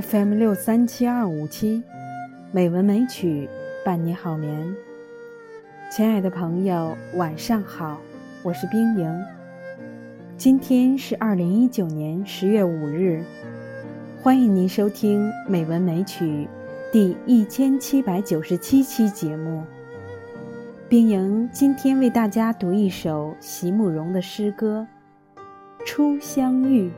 FM 六三七二五七，美文美曲伴你好眠。亲爱的朋友，晚上好，我是冰莹。今天是二零一九年十月五日，欢迎您收听《美文美曲》第一千七百九十七期节目。冰莹今天为大家读一首席慕容的诗歌《初相遇》。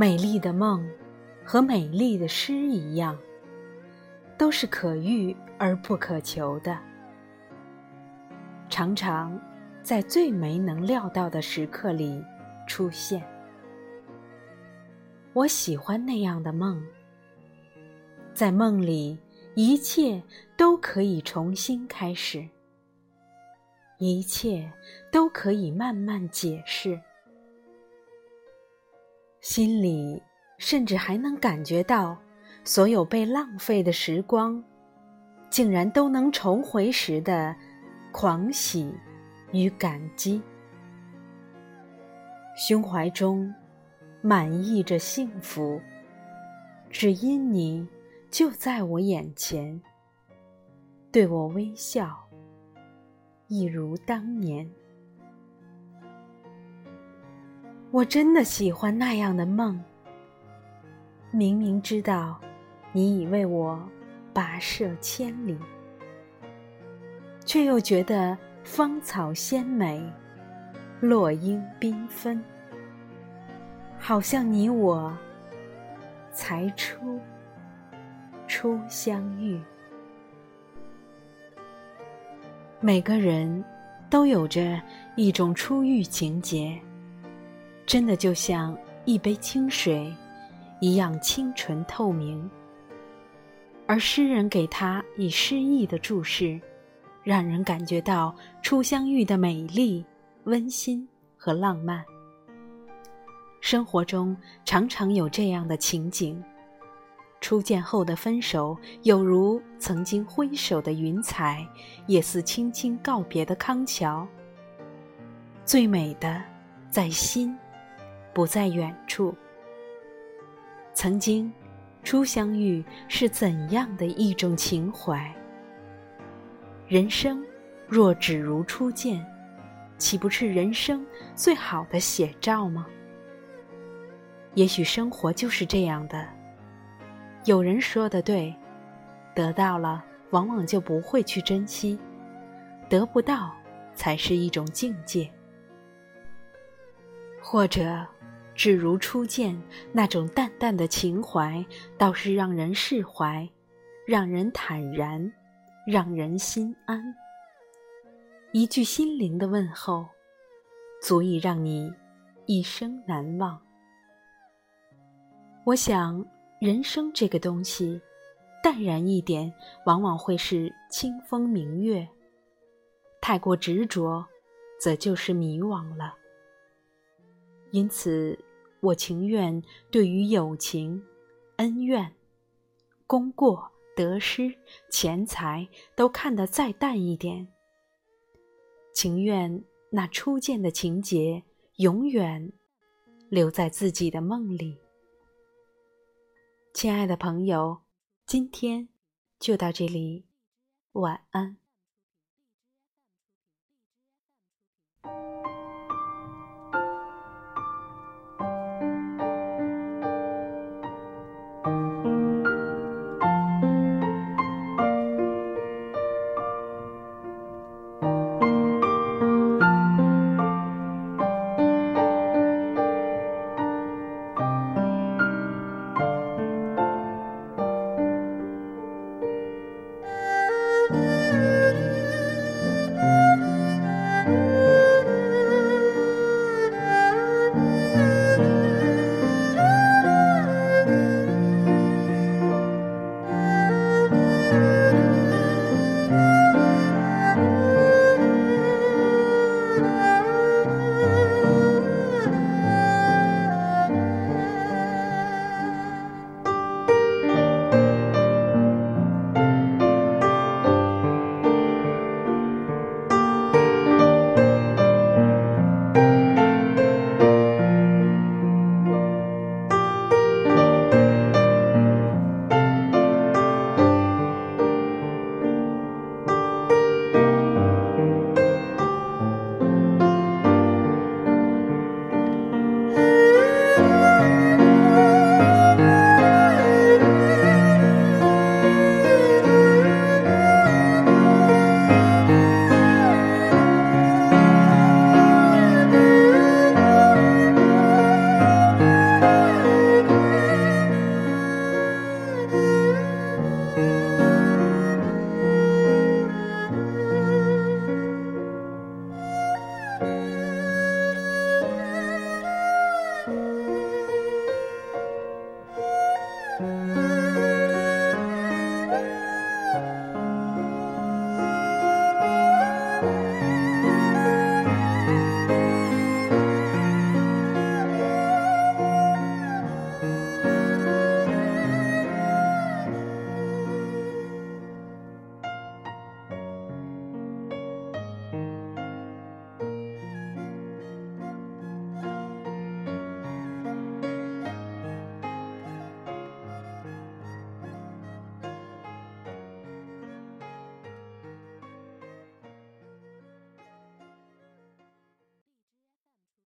美丽的梦，和美丽的诗一样，都是可遇而不可求的。常常在最没能料到的时刻里出现。我喜欢那样的梦，在梦里，一切都可以重新开始，一切都可以慢慢解释。心里甚至还能感觉到，所有被浪费的时光，竟然都能重回时的狂喜与感激。胸怀中满溢着幸福，只因你就在我眼前，对我微笑，一如当年。我真的喜欢那样的梦。明明知道，你已为我跋涉千里，却又觉得芳草鲜美，落英缤纷，好像你我才初初相遇。每个人都有着一种初遇情节。真的就像一杯清水，一样清纯透明。而诗人给他以诗意的注释，让人感觉到初相遇的美丽、温馨和浪漫。生活中常常有这样的情景：初见后的分手，有如曾经挥手的云彩，也似轻轻告别的康桥。最美的，在心。不在远处。曾经，初相遇是怎样的一种情怀？人生若只如初见，岂不是人生最好的写照吗？也许生活就是这样的。有人说的对，得到了往往就不会去珍惜，得不到才是一种境界，或者。只如初见，那种淡淡的情怀，倒是让人释怀，让人坦然，让人心安。一句心灵的问候，足以让你一生难忘。我想，人生这个东西，淡然一点，往往会是清风明月；太过执着，则就是迷惘了。因此。我情愿对于友情、恩怨、功过、得失、钱财都看得再淡一点，情愿那初见的情节永远留在自己的梦里。亲爱的朋友，今天就到这里，晚安。